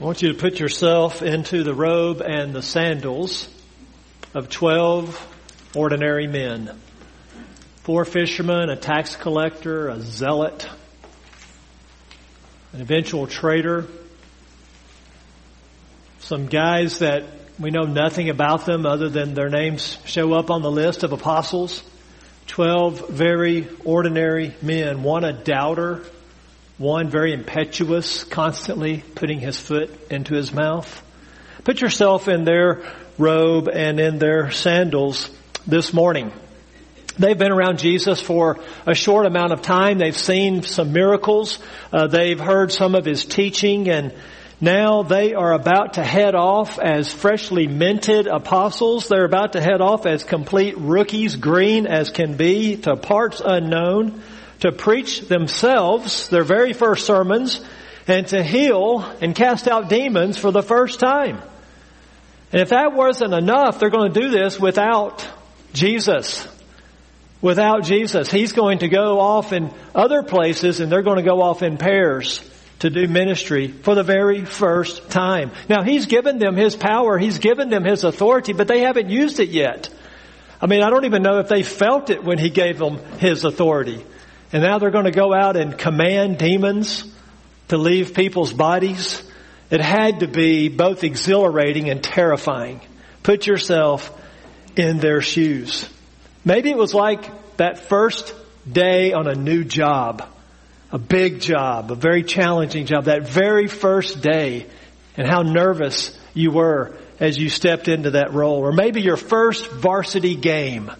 I want you to put yourself into the robe and the sandals of 12 ordinary men. Four fishermen, a tax collector, a zealot, an eventual traitor, some guys that we know nothing about them other than their names show up on the list of apostles. Twelve very ordinary men. One a doubter, one very impetuous, constantly putting his foot into his mouth. Put yourself in their robe and in their sandals this morning. They've been around Jesus for a short amount of time. They've seen some miracles. Uh, they've heard some of his teaching and now they are about to head off as freshly minted apostles. They're about to head off as complete rookies, green as can be, to parts unknown to preach themselves their very first sermons and to heal and cast out demons for the first time. And if that wasn't enough, they're going to do this without Jesus. Without Jesus. He's going to go off in other places and they're going to go off in pairs to do ministry for the very first time. Now He's given them His power, He's given them His authority, but they haven't used it yet. I mean, I don't even know if they felt it when He gave them His authority. And now they're going to go out and command demons to leave people's bodies. It had to be both exhilarating and terrifying. Put yourself in their shoes. Maybe it was like that first day on a new job, a big job, a very challenging job, that very first day, and how nervous you were as you stepped into that role. Or maybe your first varsity game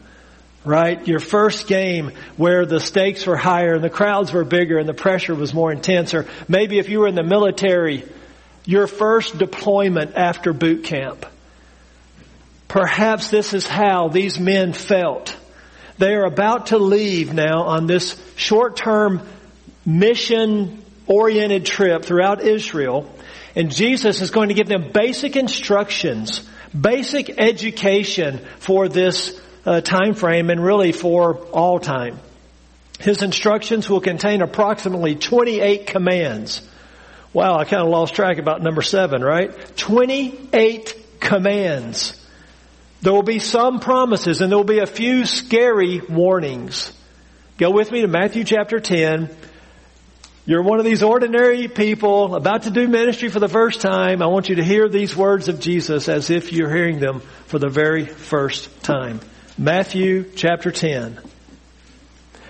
right? Your first game where the stakes were higher and the crowds were bigger and the pressure was more intense. Or maybe if you were in the military, your first deployment after boot camp. Perhaps this is how these men felt. They are about to leave now on this short-term mission oriented trip throughout Israel. And Jesus is going to give them basic instructions, basic education for this uh, time frame and really for all time. His instructions will contain approximately 28 commands. Wow, I kind of lost track about number seven, right? 28 commands. There will be some promises and there will be a few scary warnings. Go with me to Matthew chapter 10. You're one of these ordinary people about to do ministry for the first time. I want you to hear these words of Jesus as if you're hearing them for the very first time. Matthew chapter 10.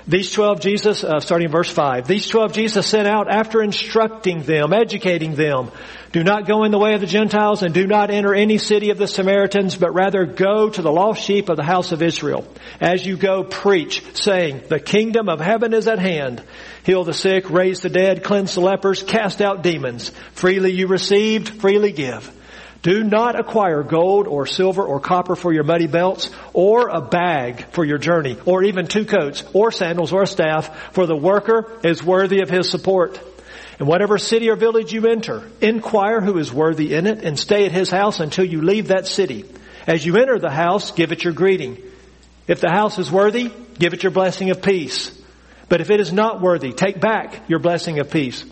These 12 Jesus, uh, starting in verse 5, these 12 Jesus sent out after instructing them, educating them. Do not go in the way of the Gentiles and do not enter any city of the Samaritans, but rather go to the lost sheep of the house of Israel. As you go, preach, saying, the kingdom of heaven is at hand. Heal the sick, raise the dead, cleanse the lepers, cast out demons. Freely you received, freely give. Do not acquire gold or silver or copper for your muddy belts or a bag for your journey or even two coats or sandals or a staff for the worker is worthy of his support. In whatever city or village you enter, inquire who is worthy in it and stay at his house until you leave that city. As you enter the house, give it your greeting. If the house is worthy, give it your blessing of peace. But if it is not worthy, take back your blessing of peace.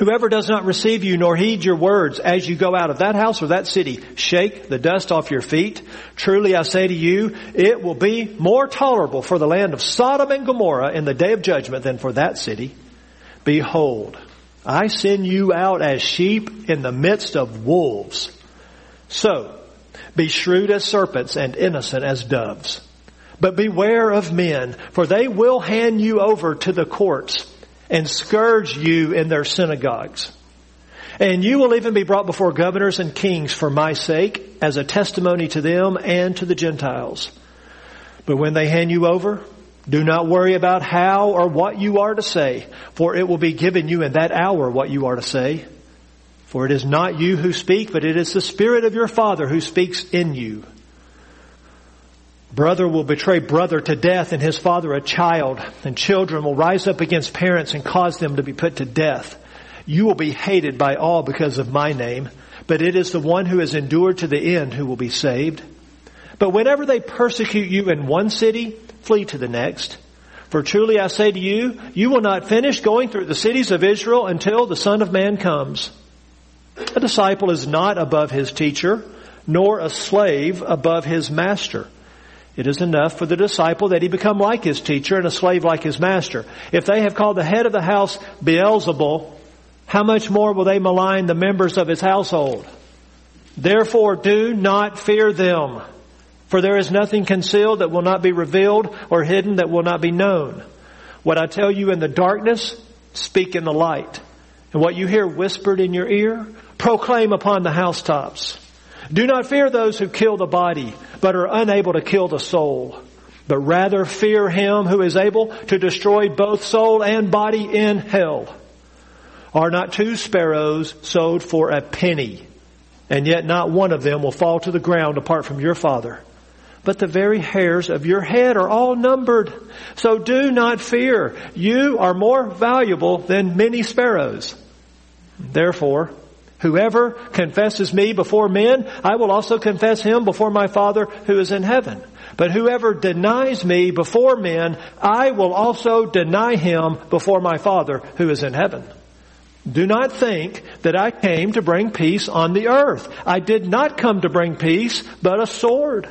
Whoever does not receive you nor heed your words as you go out of that house or that city, shake the dust off your feet. Truly I say to you, it will be more tolerable for the land of Sodom and Gomorrah in the day of judgment than for that city. Behold, I send you out as sheep in the midst of wolves. So, be shrewd as serpents and innocent as doves. But beware of men, for they will hand you over to the courts and scourge you in their synagogues. And you will even be brought before governors and kings for my sake as a testimony to them and to the Gentiles. But when they hand you over, do not worry about how or what you are to say, for it will be given you in that hour what you are to say. For it is not you who speak, but it is the Spirit of your Father who speaks in you. Brother will betray brother to death and his father a child, and children will rise up against parents and cause them to be put to death. You will be hated by all because of my name, but it is the one who has endured to the end who will be saved. But whenever they persecute you in one city, flee to the next. For truly I say to you, you will not finish going through the cities of Israel until the Son of Man comes. A disciple is not above his teacher, nor a slave above his master. It is enough for the disciple that he become like his teacher and a slave like his master. If they have called the head of the house Beelzebul, how much more will they malign the members of his household? Therefore do not fear them, for there is nothing concealed that will not be revealed or hidden that will not be known. What I tell you in the darkness, speak in the light. And what you hear whispered in your ear, proclaim upon the housetops. Do not fear those who kill the body, but are unable to kill the soul. But rather fear him who is able to destroy both soul and body in hell. Are not two sparrows sold for a penny? And yet not one of them will fall to the ground apart from your father. But the very hairs of your head are all numbered. So do not fear. You are more valuable than many sparrows. Therefore, whoever confesses me before men, I will also confess him before my Father who is in heaven. But whoever denies me before men, I will also deny him before my Father who is in heaven. Do not think that I came to bring peace on the earth. I did not come to bring peace, but a sword.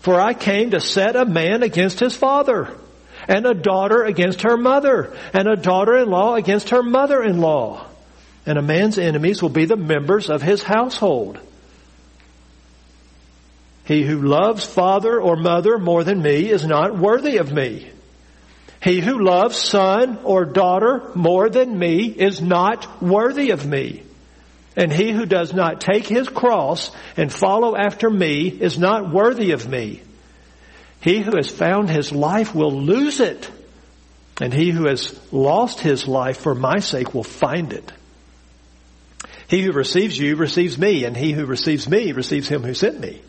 For I came to set a man against his father, and a daughter against her mother, and a daughter-in-law against her mother-in-law. And a man's enemies will be the members of his household. He who loves father or mother more than me is not worthy of me. He who loves son or daughter more than me is not worthy of me. And he who does not take his cross and follow after me is not worthy of me. He who has found his life will lose it. And he who has lost his life for my sake will find it. He who receives you receives me, and he who receives me receives him who sent me.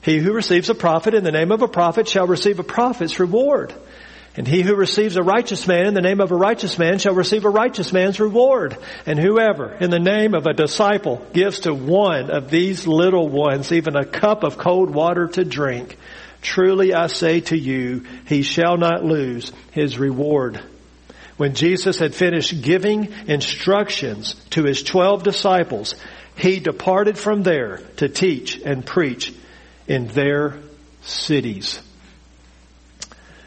He who receives a prophet in the name of a prophet shall receive a prophet's reward. And he who receives a righteous man in the name of a righteous man shall receive a righteous man's reward. And whoever in the name of a disciple gives to one of these little ones even a cup of cold water to drink, truly I say to you, he shall not lose his reward. When Jesus had finished giving instructions to his twelve disciples, he departed from there to teach and preach in their cities.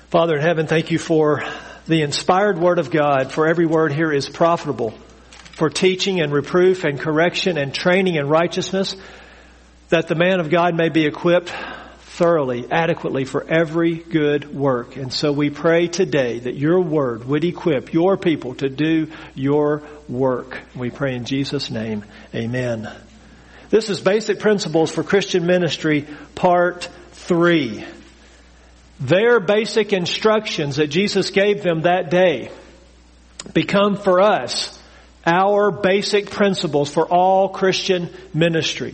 Father in heaven, thank you for the inspired word of God, for every word here is profitable for teaching and reproof and correction and training in righteousness, that the man of God may be equipped thoroughly, adequately for every good work. And so we pray today that your word would equip your people to do your work. We pray in Jesus' name. Amen. This is Basic Principles for Christian Ministry, Part 3 their basic instructions that Jesus gave them that day become for us our basic principles for all Christian ministry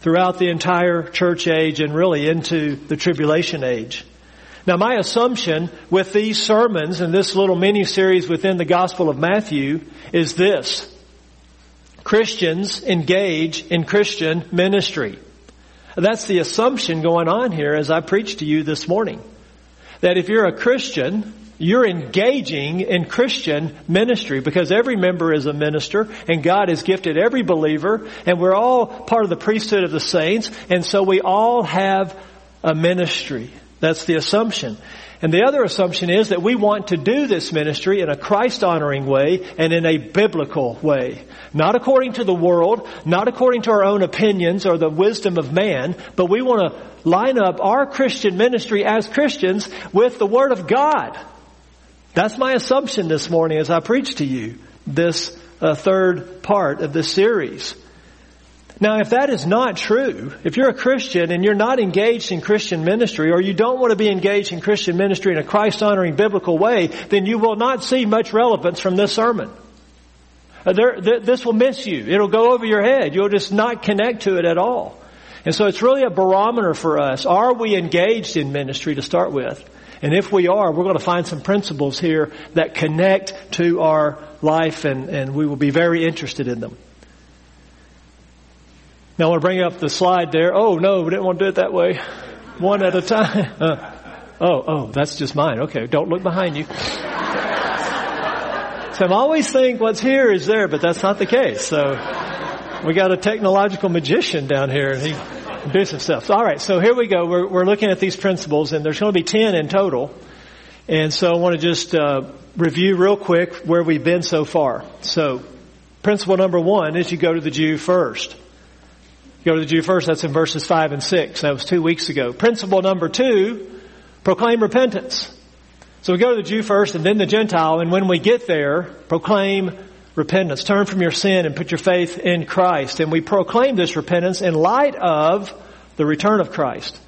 throughout the entire church age and really into the tribulation age. Now my assumption with these sermons and this little mini series within the Gospel of Matthew is this. Christians engage in Christian ministry. That's the assumption going on here as I preach to you this morning. That if you're a Christian, you're engaging in Christian ministry because every member is a minister and God has gifted every believer and we're all part of the priesthood of the saints and so we all have a ministry. That's the assumption. And the other assumption is that we want to do this ministry in a Christ honoring way and in a biblical way. Not according to the world, not according to our own opinions or the wisdom of man, but we want to line up our Christian ministry as Christians with the Word of God. That's my assumption this morning as I preach to you this uh, third part of this series. Now, if that is not true, if you're a Christian and you're not engaged in Christian ministry, or you don't want to be engaged in Christian ministry in a Christ honoring biblical way, then you will not see much relevance from this sermon. Uh, there, th- this will miss you. It'll go over your head. You'll just not connect to it at all. And so it's really a barometer for us. Are we engaged in ministry to start with? And if we are, we're going to find some principles here that connect to our life and, and we will be very interested in them. Now I want to bring up the slide there. Oh no, we didn't want to do it that way. One at a time. Uh, oh, oh, that's just mine. Okay, don't look behind you. So I always think what's here is there, but that's not the case. So we got a technological magician down here and he do stuff. All right, so here we go. We're, we're looking at these principles and there's going to be 10 in total. And so I want to just uh, review real quick where we've been so far. So principle number one is you go to the Jew first. You go to the Jew first, that's in verses 5 and 6. That was two weeks ago. Principle number two, proclaim repentance. So we go to the Jew first and then the Gentile, and when we get there, proclaim repentance. Turn from your sin and put your faith in Christ. And we proclaim this repentance in light of the return of Christ.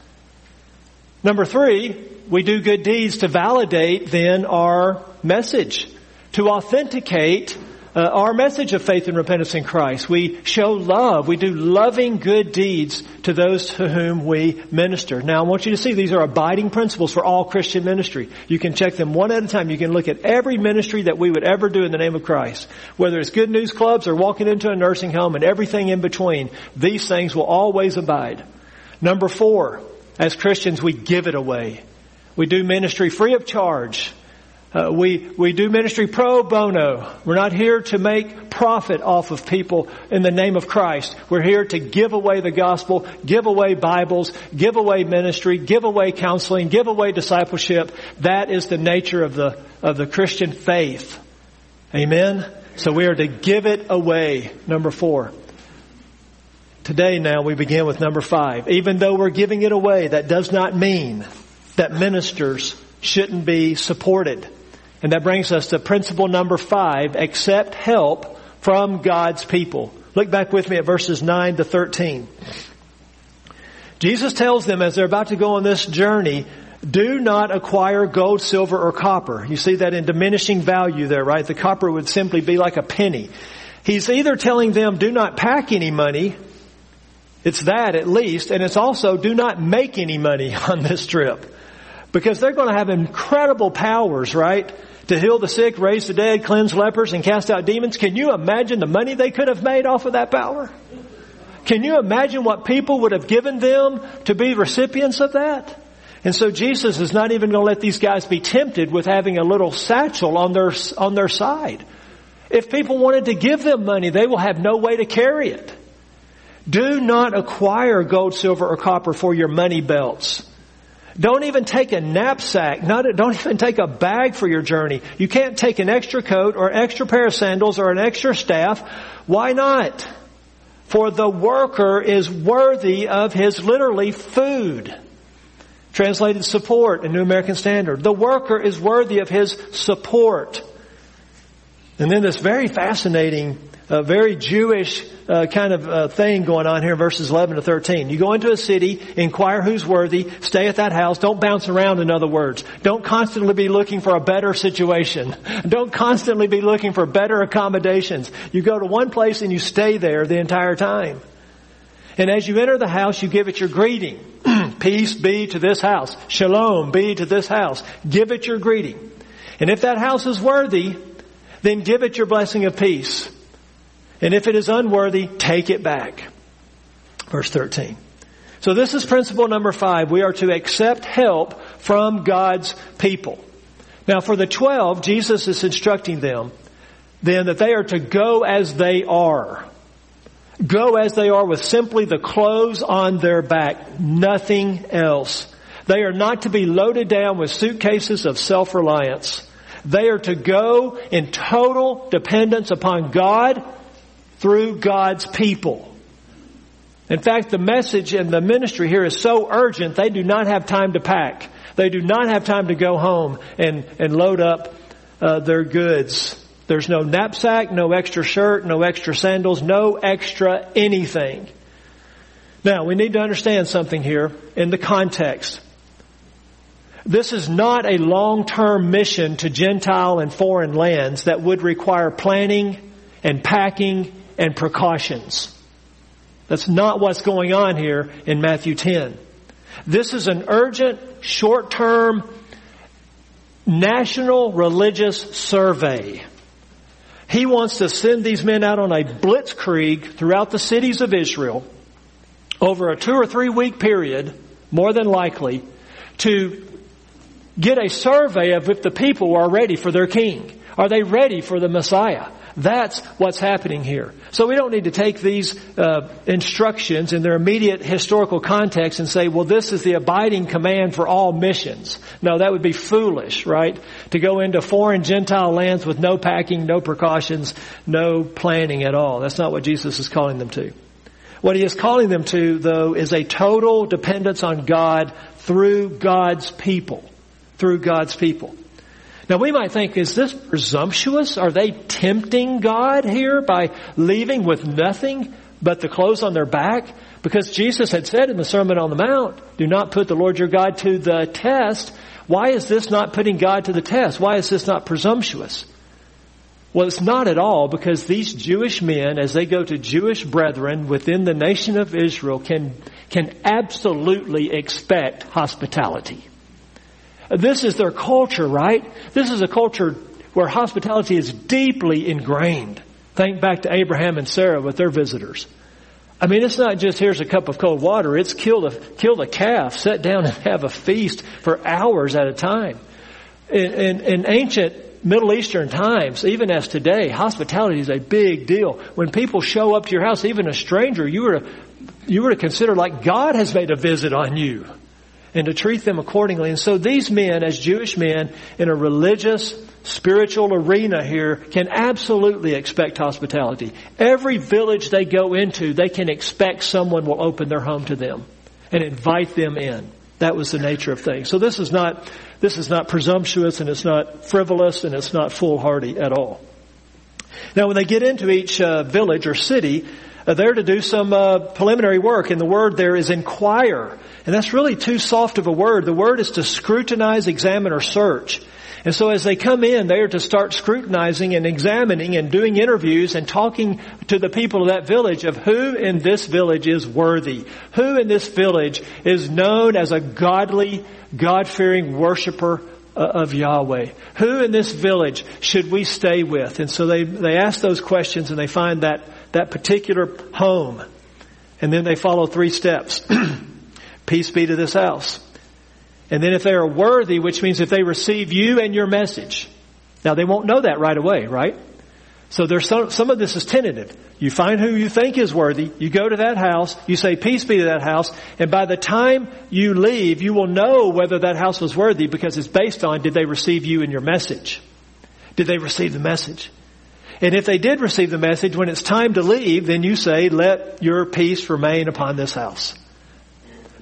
Number three, we do good deeds to validate then our message, to authenticate uh, our message of faith and repentance in Christ. We show love. We do loving good deeds to those to whom we minister. Now I want you to see these are abiding principles for all Christian ministry. You can check them one at a time. You can look at every ministry that we would ever do in the name of Christ. Whether it's good news clubs or walking into a nursing home and everything in between, these things will always abide. Number four, as Christians, we give it away. We do ministry free of charge. Uh, we, we do ministry pro bono. We're not here to make profit off of people in the name of Christ. We're here to give away the gospel, give away Bibles, give away ministry, give away counseling, give away discipleship. That is the nature of the, of the Christian faith. Amen? So we are to give it away. Number four. Today now we begin with number five. Even though we're giving it away, that does not mean that ministers shouldn't be supported. And that brings us to principle number five, accept help from God's people. Look back with me at verses 9 to 13. Jesus tells them as they're about to go on this journey, do not acquire gold, silver, or copper. You see that in diminishing value there, right? The copper would simply be like a penny. He's either telling them do not pack any money, it's that at least, and it's also do not make any money on this trip. Because they're going to have incredible powers, right? To heal the sick, raise the dead, cleanse lepers, and cast out demons. Can you imagine the money they could have made off of that power? Can you imagine what people would have given them to be recipients of that? And so Jesus is not even going to let these guys be tempted with having a little satchel on their, on their side. If people wanted to give them money, they will have no way to carry it. Do not acquire gold, silver, or copper for your money belts don't even take a knapsack. Not, don't even take a bag for your journey. You can't take an extra coat or extra pair of sandals or an extra staff. Why not? For the worker is worthy of his literally food. Translated support in New American Standard. The worker is worthy of his support. And then this very fascinating a very Jewish uh, kind of uh, thing going on here verses 11 to 13. You go into a city, inquire who's worthy, stay at that house, don't bounce around in other words. Don't constantly be looking for a better situation. Don't constantly be looking for better accommodations. You go to one place and you stay there the entire time. And as you enter the house, you give it your greeting. Peace be to this house. Shalom be to this house. Give it your greeting. And if that house is worthy, then give it your blessing of peace. And if it is unworthy, take it back. Verse 13. So this is principle number five. We are to accept help from God's people. Now for the twelve, Jesus is instructing them then that they are to go as they are. Go as they are with simply the clothes on their back, nothing else. They are not to be loaded down with suitcases of self-reliance. They are to go in total dependence upon God through God's people. In fact, the message and the ministry here is so urgent, they do not have time to pack. They do not have time to go home and, and load up uh, their goods. There's no knapsack, no extra shirt, no extra sandals, no extra anything. Now, we need to understand something here in the context. This is not a long-term mission to Gentile and foreign lands that would require planning and packing and precautions. That's not what's going on here in Matthew 10. This is an urgent, short-term, national religious survey. He wants to send these men out on a blitzkrieg throughout the cities of Israel over a two or three week period, more than likely, to get a survey of if the people are ready for their king. Are they ready for the Messiah? That's what's happening here. So we don't need to take these uh, instructions in their immediate historical context and say, well, this is the abiding command for all missions. No, that would be foolish, right? To go into foreign Gentile lands with no packing, no precautions, no planning at all. That's not what Jesus is calling them to. What he is calling them to, though, is a total dependence on God through God's people. Through God's people. Now we might think, is this presumptuous? Are they tempting God here by leaving with nothing but the clothes on their back? Because Jesus had said in the Sermon on the Mount, do not put the Lord your God to the test. Why is this not putting God to the test? Why is this not presumptuous? Well, it's not at all because these Jewish men, as they go to Jewish brethren within the nation of Israel, can, can absolutely expect hospitality. This is their culture, right? This is a culture where hospitality is deeply ingrained. Think back to Abraham and Sarah with their visitors. I mean, it's not just here's a cup of cold water. It's kill a, kill a calf, sit down and have a feast for hours at a time. In, in, in ancient Middle Eastern times, even as today, hospitality is a big deal. When people show up to your house, even a stranger, you were you were to consider like God has made a visit on you and to treat them accordingly. And so these men, as Jewish men in a religious, spiritual arena here, can absolutely expect hospitality. Every village they go into, they can expect someone will open their home to them and invite them in. That was the nature of things. So this is not, this is not presumptuous and it's not frivolous and it's not foolhardy at all. Now when they get into each uh, village or city, uh, they're to do some uh, preliminary work, and the word there is inquire. And that's really too soft of a word. The word is to scrutinize, examine, or search. And so as they come in, they are to start scrutinizing and examining and doing interviews and talking to the people of that village of who in this village is worthy. Who in this village is known as a godly, God-fearing worshiper uh, of Yahweh. Who in this village should we stay with? And so they, they ask those questions and they find that, that particular home. And then they follow three steps. Peace be to this house. And then if they are worthy, which means if they receive you and your message. Now they won't know that right away, right? So there's some, some of this is tentative. You find who you think is worthy, you go to that house, you say peace be to that house, and by the time you leave, you will know whether that house was worthy because it's based on did they receive you and your message? Did they receive the message? And if they did receive the message, when it's time to leave, then you say, let your peace remain upon this house.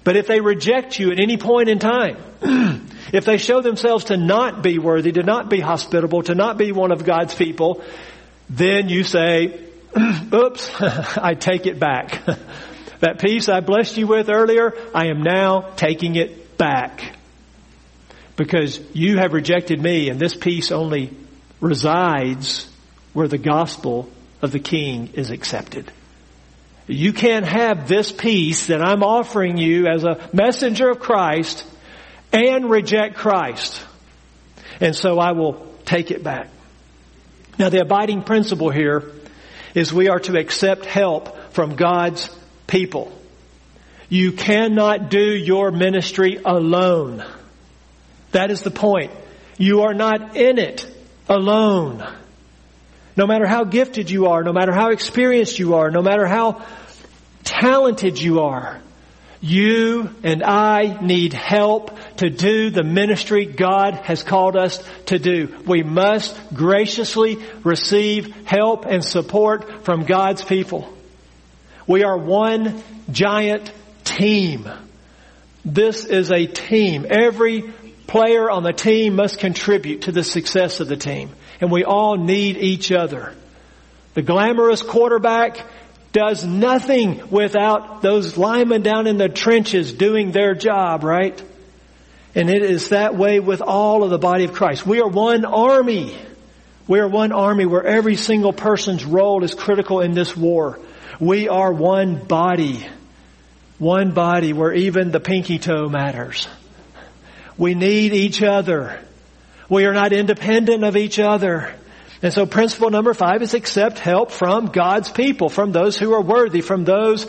But if they reject you at any point in time, if they show themselves to not be worthy, to not be hospitable, to not be one of God's people, then you say, oops, I take it back. that peace I blessed you with earlier, I am now taking it back. Because you have rejected me and this peace only resides where the gospel of the king is accepted. You can't have this peace that I'm offering you as a messenger of Christ and reject Christ. And so I will take it back. Now the abiding principle here is we are to accept help from God's people. You cannot do your ministry alone. That is the point. You are not in it alone. No matter how gifted you are, no matter how experienced you are, no matter how talented you are, you and I need help to do the ministry God has called us to do. We must graciously receive help and support from God's people. We are one giant team. This is a team. Every player on the team must contribute to the success of the team. And we all need each other. The glamorous quarterback does nothing without those linemen down in the trenches doing their job, right? And it is that way with all of the body of Christ. We are one army. We are one army where every single person's role is critical in this war. We are one body. One body where even the pinky toe matters. We need each other. We are not independent of each other. And so principle number five is accept help from God's people, from those who are worthy, from those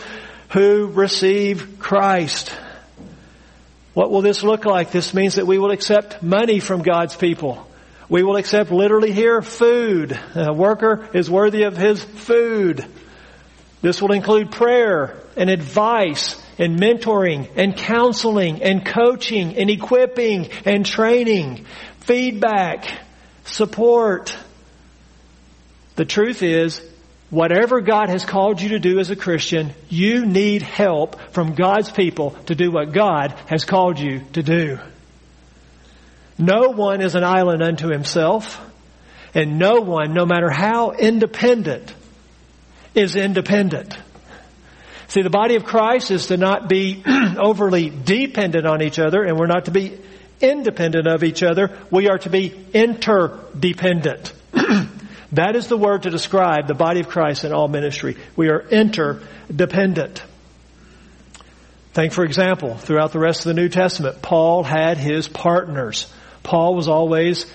who receive Christ. What will this look like? This means that we will accept money from God's people. We will accept literally here food. A worker is worthy of his food. This will include prayer and advice and mentoring and counseling and coaching and equipping and training, feedback, support. The truth is, whatever God has called you to do as a Christian, you need help from God's people to do what God has called you to do. No one is an island unto himself, and no one, no matter how independent, is independent. See, the body of Christ is to not be overly dependent on each other, and we're not to be independent of each other. We are to be interdependent. that is the word to describe the body of Christ in all ministry. We are interdependent. Think, for example, throughout the rest of the New Testament, Paul had his partners. Paul was always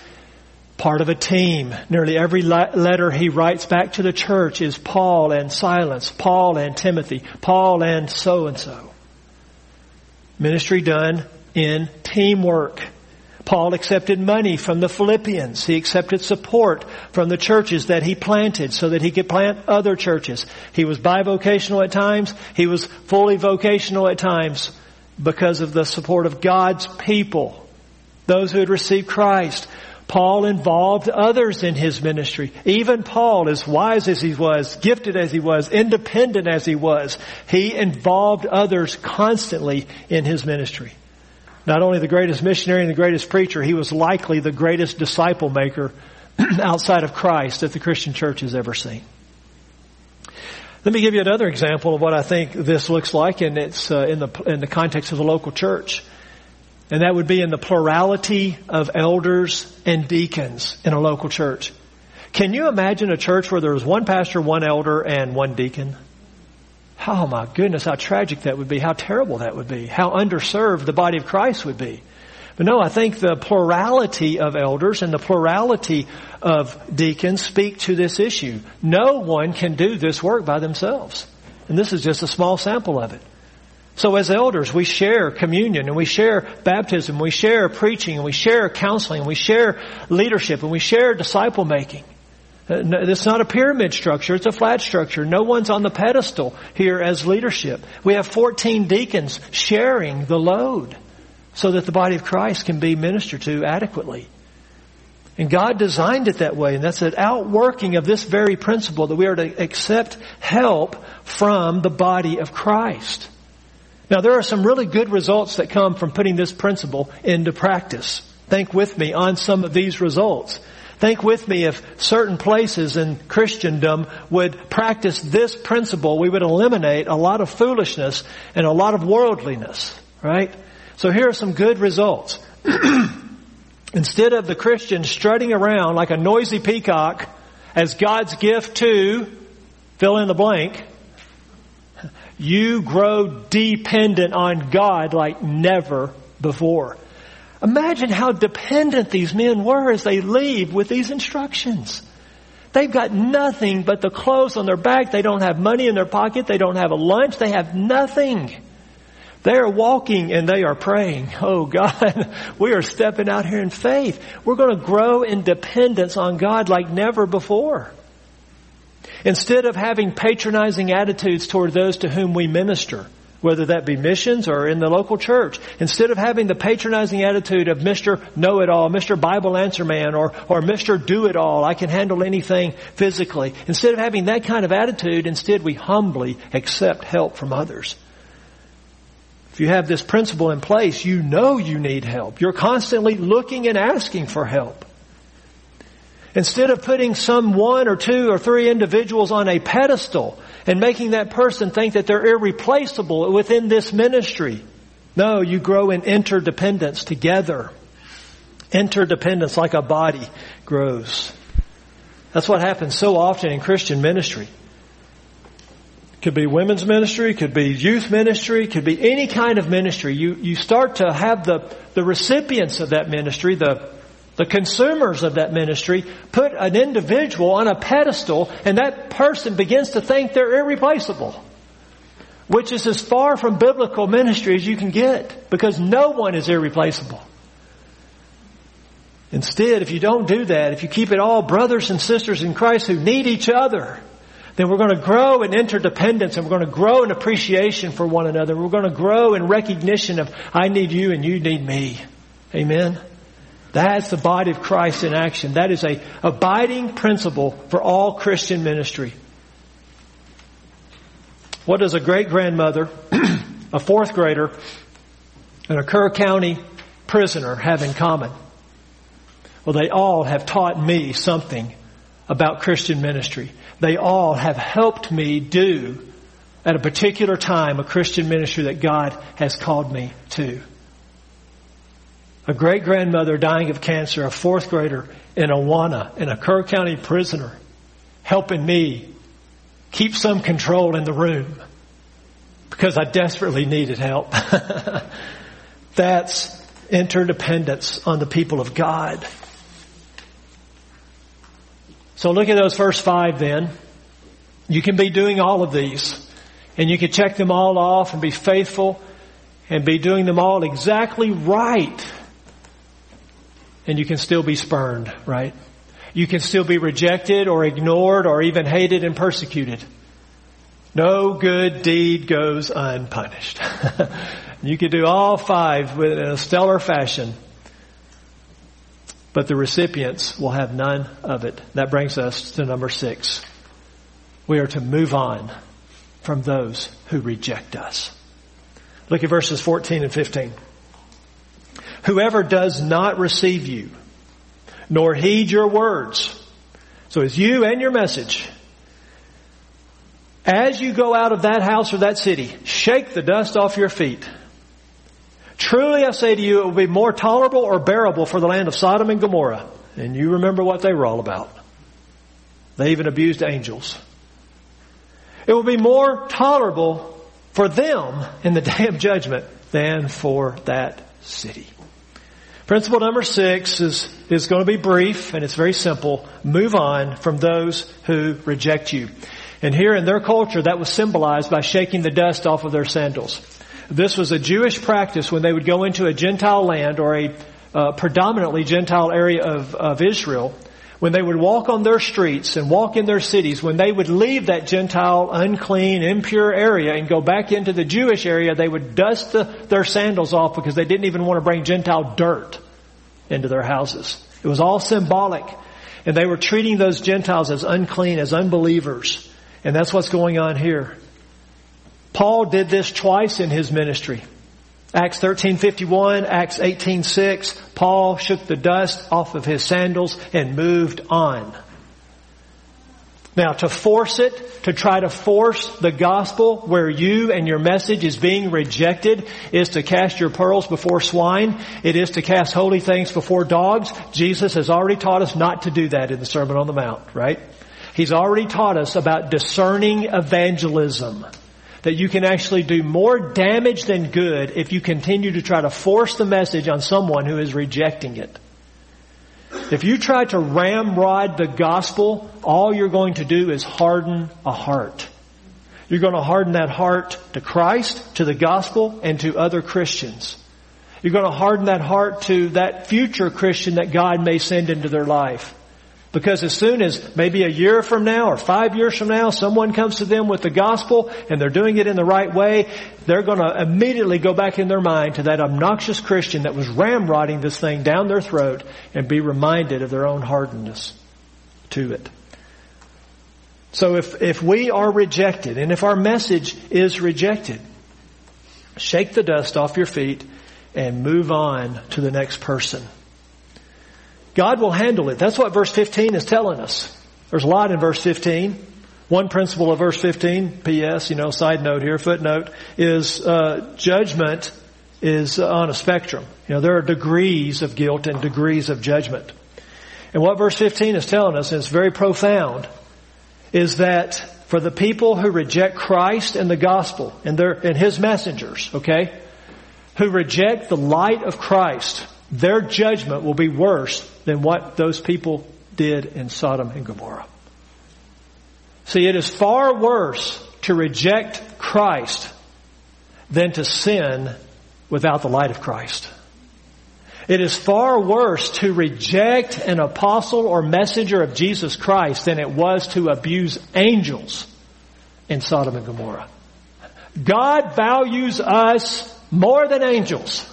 part of a team. Nearly every letter he writes back to the church is Paul and Silas, Paul and Timothy, Paul and so and so. Ministry done in teamwork. Paul accepted money from the Philippians. He accepted support from the churches that he planted so that he could plant other churches. He was bivocational at times. He was fully vocational at times because of the support of God's people those who had received Christ. Paul involved others in his ministry. Even Paul, as wise as he was, gifted as he was, independent as he was, he involved others constantly in his ministry. Not only the greatest missionary and the greatest preacher, he was likely the greatest disciple maker outside of Christ that the Christian church has ever seen. Let me give you another example of what I think this looks like, and it's uh, in the in the context of the local church. And that would be in the plurality of elders and deacons in a local church. Can you imagine a church where there was one pastor, one elder, and one deacon? Oh my goodness, how tragic that would be, how terrible that would be, how underserved the body of Christ would be. But no, I think the plurality of elders and the plurality of deacons speak to this issue. No one can do this work by themselves. And this is just a small sample of it. So as elders, we share communion and we share baptism, we share preaching and we share counseling and we share leadership and we share disciple making. Uh, it's not a pyramid structure, it's a flat structure. No one's on the pedestal here as leadership. We have 14 deacons sharing the load so that the body of Christ can be ministered to adequately. And God designed it that way, and that's an outworking of this very principle that we are to accept help from the body of Christ. Now there are some really good results that come from putting this principle into practice. Think with me on some of these results. Think with me if certain places in Christendom would practice this principle, we would eliminate a lot of foolishness and a lot of worldliness, right? So here are some good results. Instead of the Christian strutting around like a noisy peacock as God's gift to fill in the blank, you grow dependent on God like never before. Imagine how dependent these men were as they leave with these instructions. They've got nothing but the clothes on their back. They don't have money in their pocket. They don't have a lunch. They have nothing. They are walking and they are praying. Oh God, we are stepping out here in faith. We're going to grow in dependence on God like never before. Instead of having patronizing attitudes toward those to whom we minister, whether that be missions or in the local church, instead of having the patronizing attitude of Mr. Know-it-all, Mr. Bible Answer Man, or, or Mr. Do-it-all, I can handle anything physically, instead of having that kind of attitude, instead we humbly accept help from others. If you have this principle in place, you know you need help. You're constantly looking and asking for help. Instead of putting some one or two or three individuals on a pedestal and making that person think that they're irreplaceable within this ministry, no, you grow in interdependence together. Interdependence like a body grows. That's what happens so often in Christian ministry. Could be women's ministry, could be youth ministry, could be any kind of ministry. You, you start to have the, the recipients of that ministry, the the consumers of that ministry put an individual on a pedestal and that person begins to think they're irreplaceable. Which is as far from biblical ministry as you can get because no one is irreplaceable. Instead, if you don't do that, if you keep it all brothers and sisters in Christ who need each other, then we're going to grow in interdependence and we're going to grow in appreciation for one another. We're going to grow in recognition of I need you and you need me. Amen. That's the body of Christ in action. That is a abiding principle for all Christian ministry. What does a great grandmother, a fourth grader, and a Kerr County prisoner have in common? Well, they all have taught me something about Christian ministry. They all have helped me do at a particular time a Christian ministry that God has called me to. A great grandmother dying of cancer, a fourth grader in Awana, and a Kerr County prisoner helping me keep some control in the room because I desperately needed help. That's interdependence on the people of God. So look at those first five then. You can be doing all of these and you can check them all off and be faithful and be doing them all exactly right. And you can still be spurned, right? You can still be rejected or ignored or even hated and persecuted. No good deed goes unpunished. you can do all five in a stellar fashion but the recipients will have none of it. That brings us to number six. We are to move on from those who reject us. Look at verses 14 and 15. Whoever does not receive you, nor heed your words, so it's you and your message, as you go out of that house or that city, shake the dust off your feet Truly I say to you, it will be more tolerable or bearable for the land of Sodom and Gomorrah. And you remember what they were all about. They even abused angels. It will be more tolerable for them in the day of judgment than for that city. Principle number six is, is going to be brief and it's very simple. Move on from those who reject you. And here in their culture, that was symbolized by shaking the dust off of their sandals. This was a Jewish practice when they would go into a Gentile land or a uh, predominantly Gentile area of, of Israel. When they would walk on their streets and walk in their cities, when they would leave that Gentile, unclean, impure area and go back into the Jewish area, they would dust the, their sandals off because they didn't even want to bring Gentile dirt into their houses. It was all symbolic. And they were treating those Gentiles as unclean, as unbelievers. And that's what's going on here. Paul did this twice in his ministry. Acts 13:51, Acts 18:6, Paul shook the dust off of his sandals and moved on. Now, to force it, to try to force the gospel where you and your message is being rejected is to cast your pearls before swine. It is to cast holy things before dogs. Jesus has already taught us not to do that in the Sermon on the Mount, right? He's already taught us about discerning evangelism that you can actually do more damage than good if you continue to try to force the message on someone who is rejecting it. If you try to ramrod the gospel, all you're going to do is harden a heart. You're going to harden that heart to Christ, to the gospel, and to other Christians. You're going to harden that heart to that future Christian that God may send into their life. Because as soon as maybe a year from now or five years from now, someone comes to them with the gospel and they're doing it in the right way, they're going to immediately go back in their mind to that obnoxious Christian that was ramrodding this thing down their throat and be reminded of their own hardness to it. So if, if we are rejected and if our message is rejected, shake the dust off your feet and move on to the next person. God will handle it. That's what verse 15 is telling us. There's a lot in verse 15. One principle of verse 15, P.S., you know, side note here, footnote, is uh, judgment is on a spectrum. You know, there are degrees of guilt and degrees of judgment. And what verse 15 is telling us, and it's very profound, is that for the people who reject Christ and the gospel and their and his messengers, okay, who reject the light of Christ, their judgment will be worse than what those people did in Sodom and Gomorrah. See, it is far worse to reject Christ than to sin without the light of Christ. It is far worse to reject an apostle or messenger of Jesus Christ than it was to abuse angels in Sodom and Gomorrah. God values us more than angels.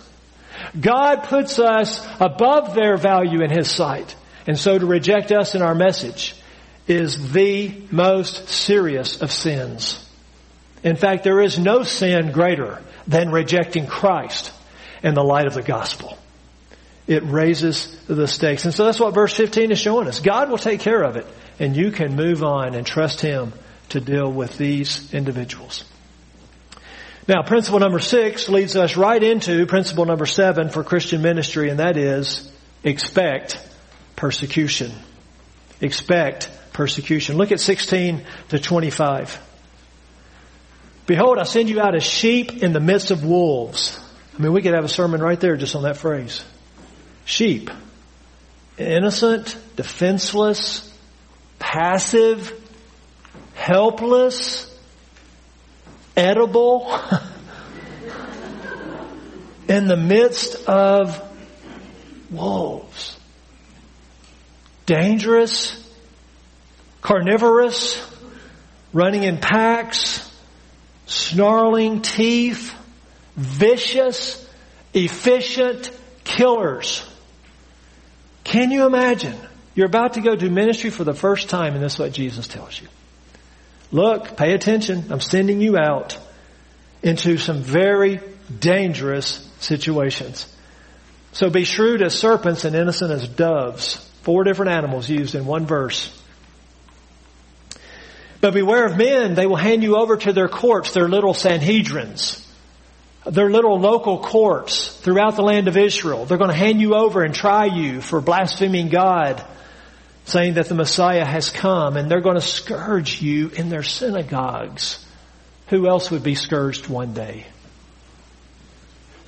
God puts us above their value in His sight. And so to reject us in our message is the most serious of sins. In fact, there is no sin greater than rejecting Christ in the light of the gospel. It raises the stakes. And so that's what verse 15 is showing us. God will take care of it and you can move on and trust Him to deal with these individuals. Now, principle number six leads us right into principle number seven for Christian ministry, and that is expect persecution. Expect persecution. Look at 16 to 25. Behold, I send you out as sheep in the midst of wolves. I mean, we could have a sermon right there just on that phrase. Sheep. Innocent, defenseless, passive, helpless, edible, in the midst of wolves. Dangerous, carnivorous, running in packs, snarling teeth, vicious, efficient killers. Can you imagine? You're about to go do ministry for the first time and this is what Jesus tells you. Look, pay attention. I'm sending you out into some very dangerous situations. So be shrewd as serpents and innocent as doves. Four different animals used in one verse. But beware of men, they will hand you over to their courts, their little Sanhedrins, their little local courts throughout the land of Israel. They're going to hand you over and try you for blaspheming God, saying that the Messiah has come, and they're going to scourge you in their synagogues. Who else would be scourged one day?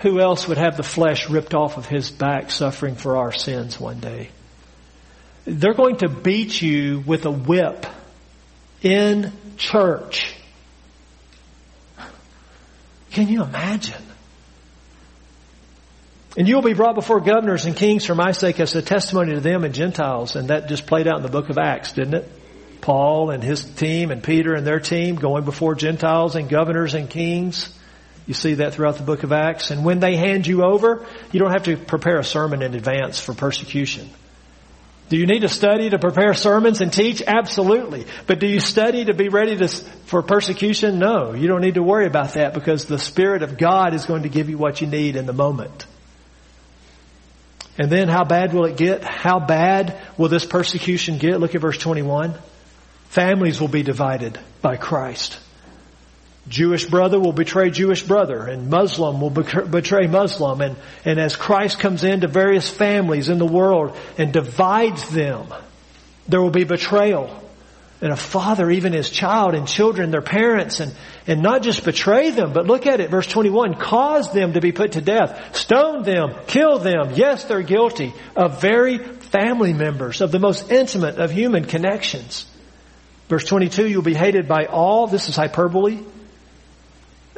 Who else would have the flesh ripped off of his back suffering for our sins one day? They're going to beat you with a whip in church. Can you imagine? And you'll be brought before governors and kings for my sake as a testimony to them and Gentiles. And that just played out in the book of Acts, didn't it? Paul and his team and Peter and their team going before Gentiles and governors and kings. You see that throughout the book of Acts. And when they hand you over, you don't have to prepare a sermon in advance for persecution. Do you need to study to prepare sermons and teach? Absolutely. But do you study to be ready to, for persecution? No. You don't need to worry about that because the Spirit of God is going to give you what you need in the moment. And then how bad will it get? How bad will this persecution get? Look at verse 21. Families will be divided by Christ. Jewish brother will betray Jewish brother and Muslim will betray Muslim and, and as Christ comes into various families in the world and divides them, there will be betrayal. And a father, even his child and children, their parents, and, and not just betray them, but look at it, verse 21, cause them to be put to death, stone them, kill them. Yes, they're guilty of very family members, of the most intimate of human connections. Verse 22, you'll be hated by all, this is hyperbole,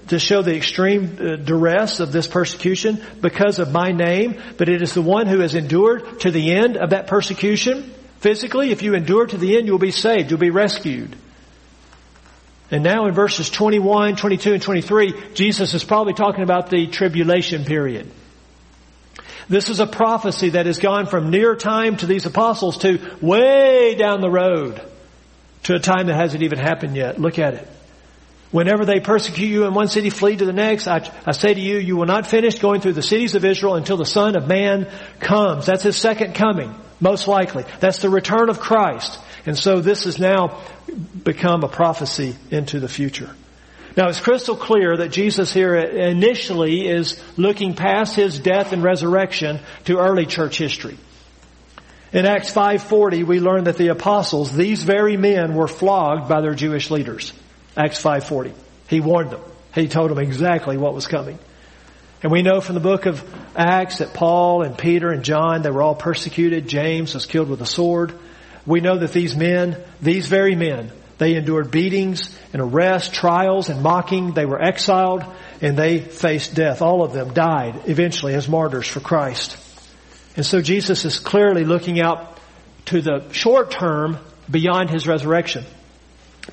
to show the extreme uh, duress of this persecution because of my name, but it is the one who has endured to the end of that persecution. Physically, if you endure to the end, you'll be saved. You'll be rescued. And now in verses 21, 22, and 23, Jesus is probably talking about the tribulation period. This is a prophecy that has gone from near time to these apostles to way down the road to a time that hasn't even happened yet. Look at it. Whenever they persecute you in one city, flee to the next. I, I, say to you, you will not finish going through the cities of Israel until the Son of Man comes. That's his second coming, most likely. That's the return of Christ. And so this has now become a prophecy into the future. Now it's crystal clear that Jesus here initially is looking past his death and resurrection to early church history. In Acts 5.40 we learn that the apostles, these very men were flogged by their Jewish leaders. Acts 5.40. He warned them. He told them exactly what was coming. And we know from the book of Acts that Paul and Peter and John, they were all persecuted. James was killed with a sword. We know that these men, these very men, they endured beatings and arrests, trials and mocking. They were exiled and they faced death. All of them died eventually as martyrs for Christ. And so Jesus is clearly looking out to the short term beyond his resurrection.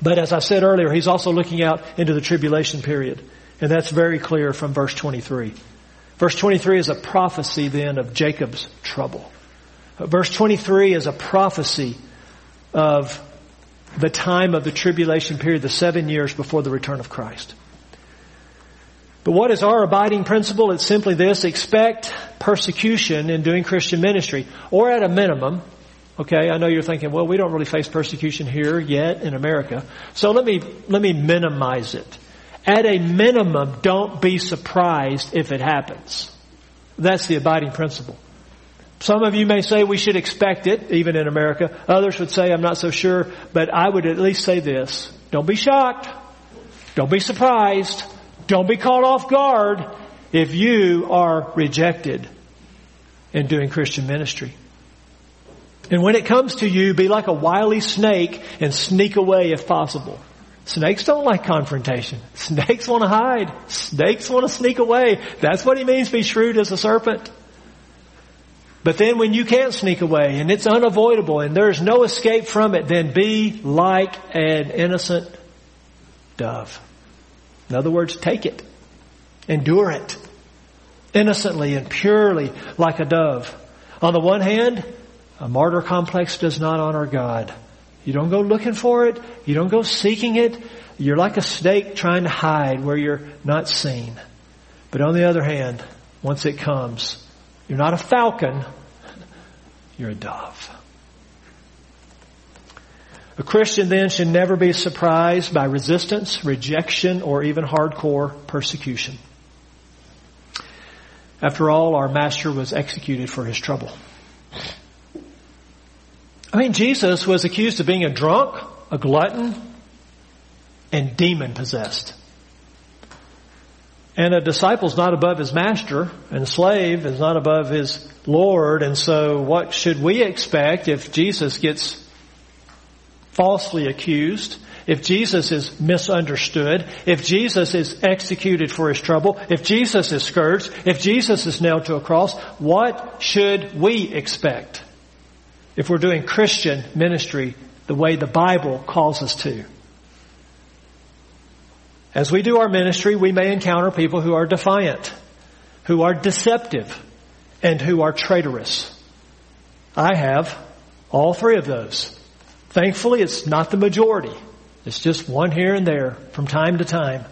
But as I said earlier, he's also looking out into the tribulation period. And that's very clear from verse 23. Verse 23 is a prophecy then of Jacob's trouble. Verse 23 is a prophecy of the time of the tribulation period, the seven years before the return of Christ. But what is our abiding principle? It's simply this, expect persecution in doing Christian ministry, or at a minimum, okay, I know you're thinking, well, we don't really face persecution here yet in America, so let me, let me minimize it. At a minimum, don't be surprised if it happens. That's the abiding principle. Some of you may say we should expect it, even in America. Others would say I'm not so sure, but I would at least say this. Don't be shocked. Don't be surprised. Don't be caught off guard if you are rejected in doing Christian ministry. And when it comes to you, be like a wily snake and sneak away if possible. Snakes don't like confrontation. Snakes want to hide. Snakes want to sneak away. That's what he means be shrewd as a serpent. But then when you can't sneak away and it's unavoidable and there's no escape from it, then be like an innocent dove. In other words, take it. Endure it. Innocently and purely like a dove. On the one hand, a martyr complex does not honor God. You don't go looking for it. You don't go seeking it. You're like a snake trying to hide where you're not seen. But on the other hand, once it comes, you're not a falcon. You're a dove. A Christian then should never be surprised by resistance, rejection, or even hardcore persecution. After all, our master was executed for his trouble. I mean, Jesus was accused of being a drunk, a glutton, and demon possessed. And a disciple is not above his master, and a slave is not above his Lord, and so what should we expect if Jesus gets falsely accused? If Jesus is misunderstood, if Jesus is executed for his trouble, if Jesus is scourged, if Jesus is nailed to a cross, what should we expect? If we're doing Christian ministry the way the Bible calls us to. As we do our ministry, we may encounter people who are defiant, who are deceptive, and who are traitorous. I have all three of those. Thankfully, it's not the majority. It's just one here and there from time to time.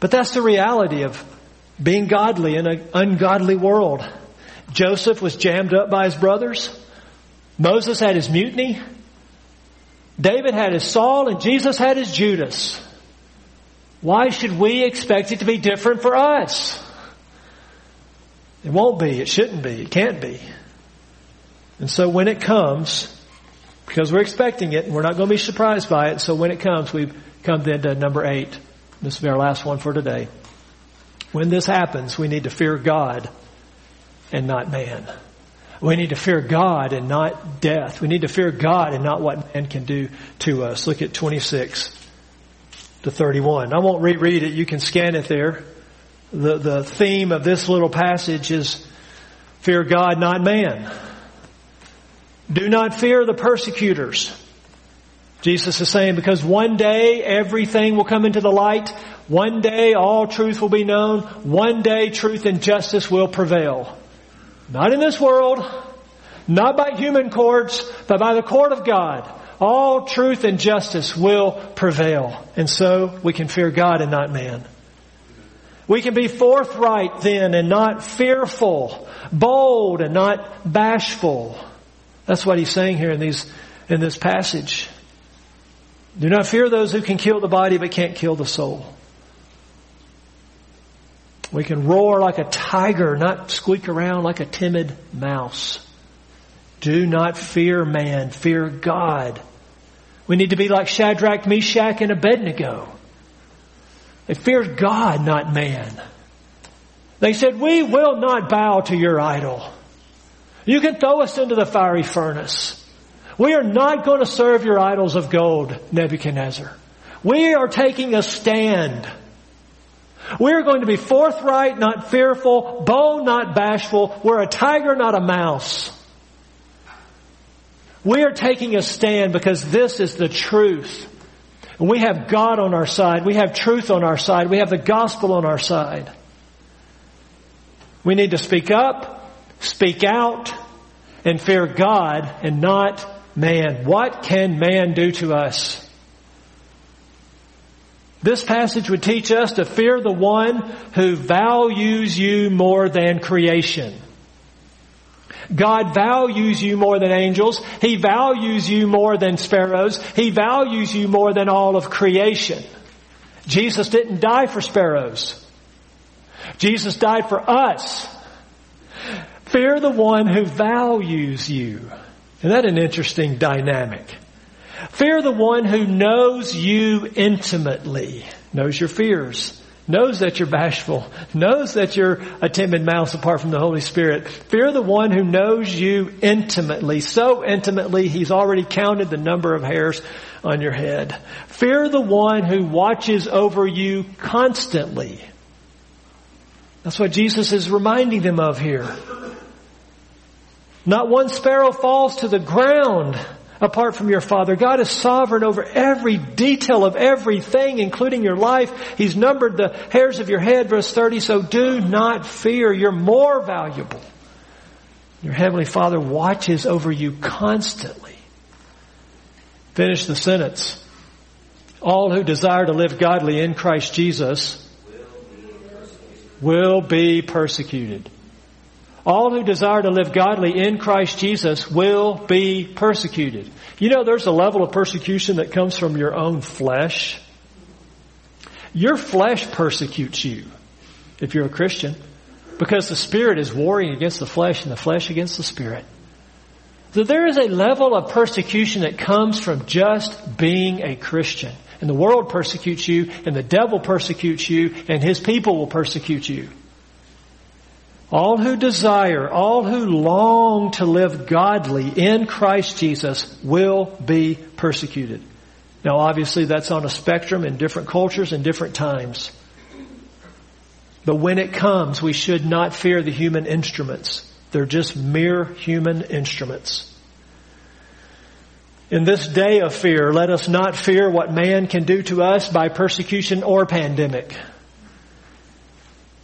But that's the reality of being godly in an ungodly world. Joseph was jammed up by his brothers. Moses had his mutiny. David had his Saul and Jesus had his Judas. Why should we expect it to be different for us? It won't be. It shouldn't be. It can't be. And so when it comes, because we're expecting it and we're not going to be surprised by it, so when it comes, we come then to number eight. This will be our last one for today. When this happens, we need to fear God and not man. We need to fear God and not death. We need to fear God and not what man can do to us. Look at 26 to 31. I won't reread it. You can scan it there. The, the theme of this little passage is fear God, not man. Do not fear the persecutors. Jesus is saying because one day everything will come into the light. One day all truth will be known. One day truth and justice will prevail. Not in this world, not by human courts, but by the court of God. All truth and justice will prevail. And so we can fear God and not man. We can be forthright then and not fearful, bold and not bashful. That's what he's saying here in these, in this passage. Do not fear those who can kill the body but can't kill the soul. We can roar like a tiger, not squeak around like a timid mouse. Do not fear man, fear God. We need to be like Shadrach, Meshach, and Abednego. They feared God, not man. They said, we will not bow to your idol. You can throw us into the fiery furnace. We are not going to serve your idols of gold, Nebuchadnezzar. We are taking a stand. We're going to be forthright, not fearful, bold, not bashful. We're a tiger, not a mouse. We are taking a stand because this is the truth. We have God on our side. We have truth on our side. We have the gospel on our side. We need to speak up, speak out, and fear God and not man. What can man do to us? This passage would teach us to fear the one who values you more than creation. God values you more than angels. He values you more than sparrows. He values you more than all of creation. Jesus didn't die for sparrows. Jesus died for us. Fear the one who values you. Isn't that an interesting dynamic? Fear the one who knows you intimately, knows your fears, knows that you're bashful, knows that you're a timid mouse apart from the Holy Spirit. Fear the one who knows you intimately, so intimately he's already counted the number of hairs on your head. Fear the one who watches over you constantly. That's what Jesus is reminding them of here. Not one sparrow falls to the ground apart from your Father. God is sovereign over every detail of everything, including your life. He's numbered the hairs of your head, verse 30, so do not fear. You're more valuable. Your Heavenly Father watches over you constantly. Finish the sentence. All who desire to live godly in Christ Jesus will be persecuted. All who desire to live godly in Christ Jesus will be persecuted. You know, there's a level of persecution that comes from your own flesh. Your flesh persecutes you if you're a Christian because the Spirit is warring against the flesh and the flesh against the Spirit. So there is a level of persecution that comes from just being a Christian. And the world persecutes you, and the devil persecutes you, and his people will persecute you. All who desire, all who long to live godly in Christ Jesus will be persecuted. Now obviously that's on a spectrum in different cultures and different times. But when it comes, we should not fear the human instruments. They're just mere human instruments. In this day of fear, let us not fear what man can do to us by persecution or pandemic.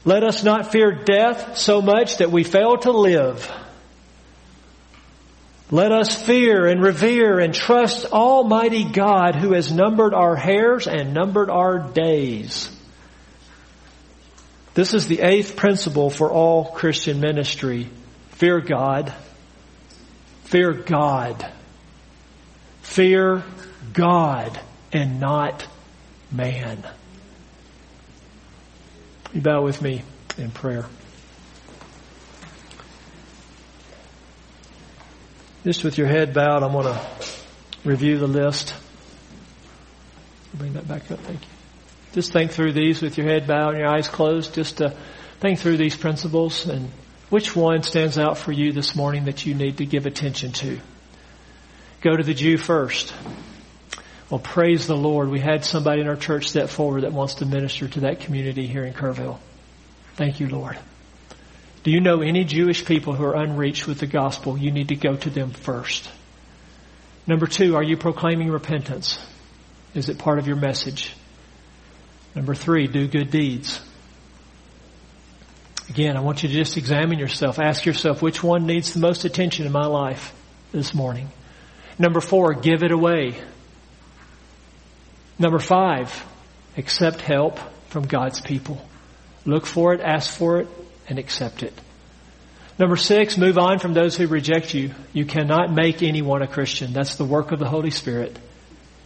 Let us not fear death so much that we fail to live. Let us fear and revere and trust Almighty God who has numbered our hairs and numbered our days. This is the eighth principle for all Christian ministry. Fear God. Fear God. Fear God and not man. You bow with me in prayer. Just with your head bowed, I want to review the list. Bring that back up. Thank you. Just think through these with your head bowed and your eyes closed. Just to think through these principles and which one stands out for you this morning that you need to give attention to. Go to the Jew first. Well, praise the Lord. We had somebody in our church step forward that wants to minister to that community here in Kerrville. Thank you, Lord. Do you know any Jewish people who are unreached with the gospel? You need to go to them first. Number two, are you proclaiming repentance? Is it part of your message? Number three, do good deeds. Again, I want you to just examine yourself. Ask yourself, which one needs the most attention in my life this morning? Number four, give it away. Number five, accept help from God's people. Look for it, ask for it, and accept it. Number six, move on from those who reject you. You cannot make anyone a Christian. That's the work of the Holy Spirit.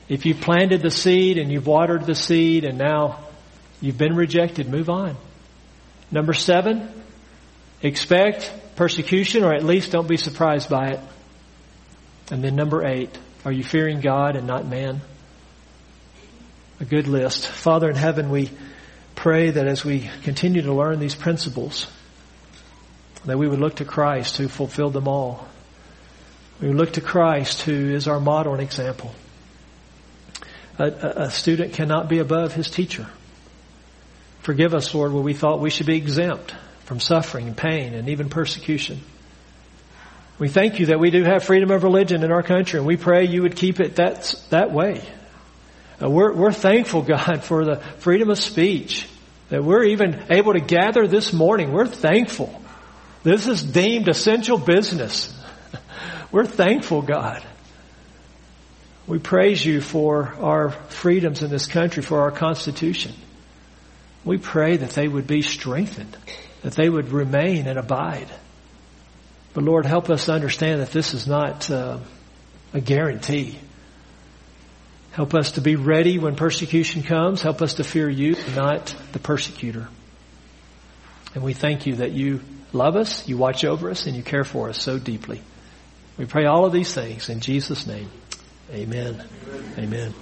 If you planted the seed and you've watered the seed and now you've been rejected, move on. Number seven, expect persecution or at least don't be surprised by it. And then number eight, are you fearing God and not man? A good list. Father in heaven, we pray that as we continue to learn these principles, that we would look to Christ who fulfilled them all. We would look to Christ who is our model and example. A, a, a student cannot be above his teacher. Forgive us, Lord, where we thought we should be exempt from suffering and pain and even persecution. We thank you that we do have freedom of religion in our country, and we pray you would keep it that, that way. Uh, we're, we're thankful, God, for the freedom of speech, that we're even able to gather this morning. We're thankful. This is deemed essential business. We're thankful, God. We praise you for our freedoms in this country, for our Constitution. We pray that they would be strengthened, that they would remain and abide. But Lord, help us understand that this is not uh, a guarantee. Help us to be ready when persecution comes. Help us to fear you, not the persecutor. And we thank you that you love us, you watch over us, and you care for us so deeply. We pray all of these things in Jesus' name. Amen. Amen. Amen.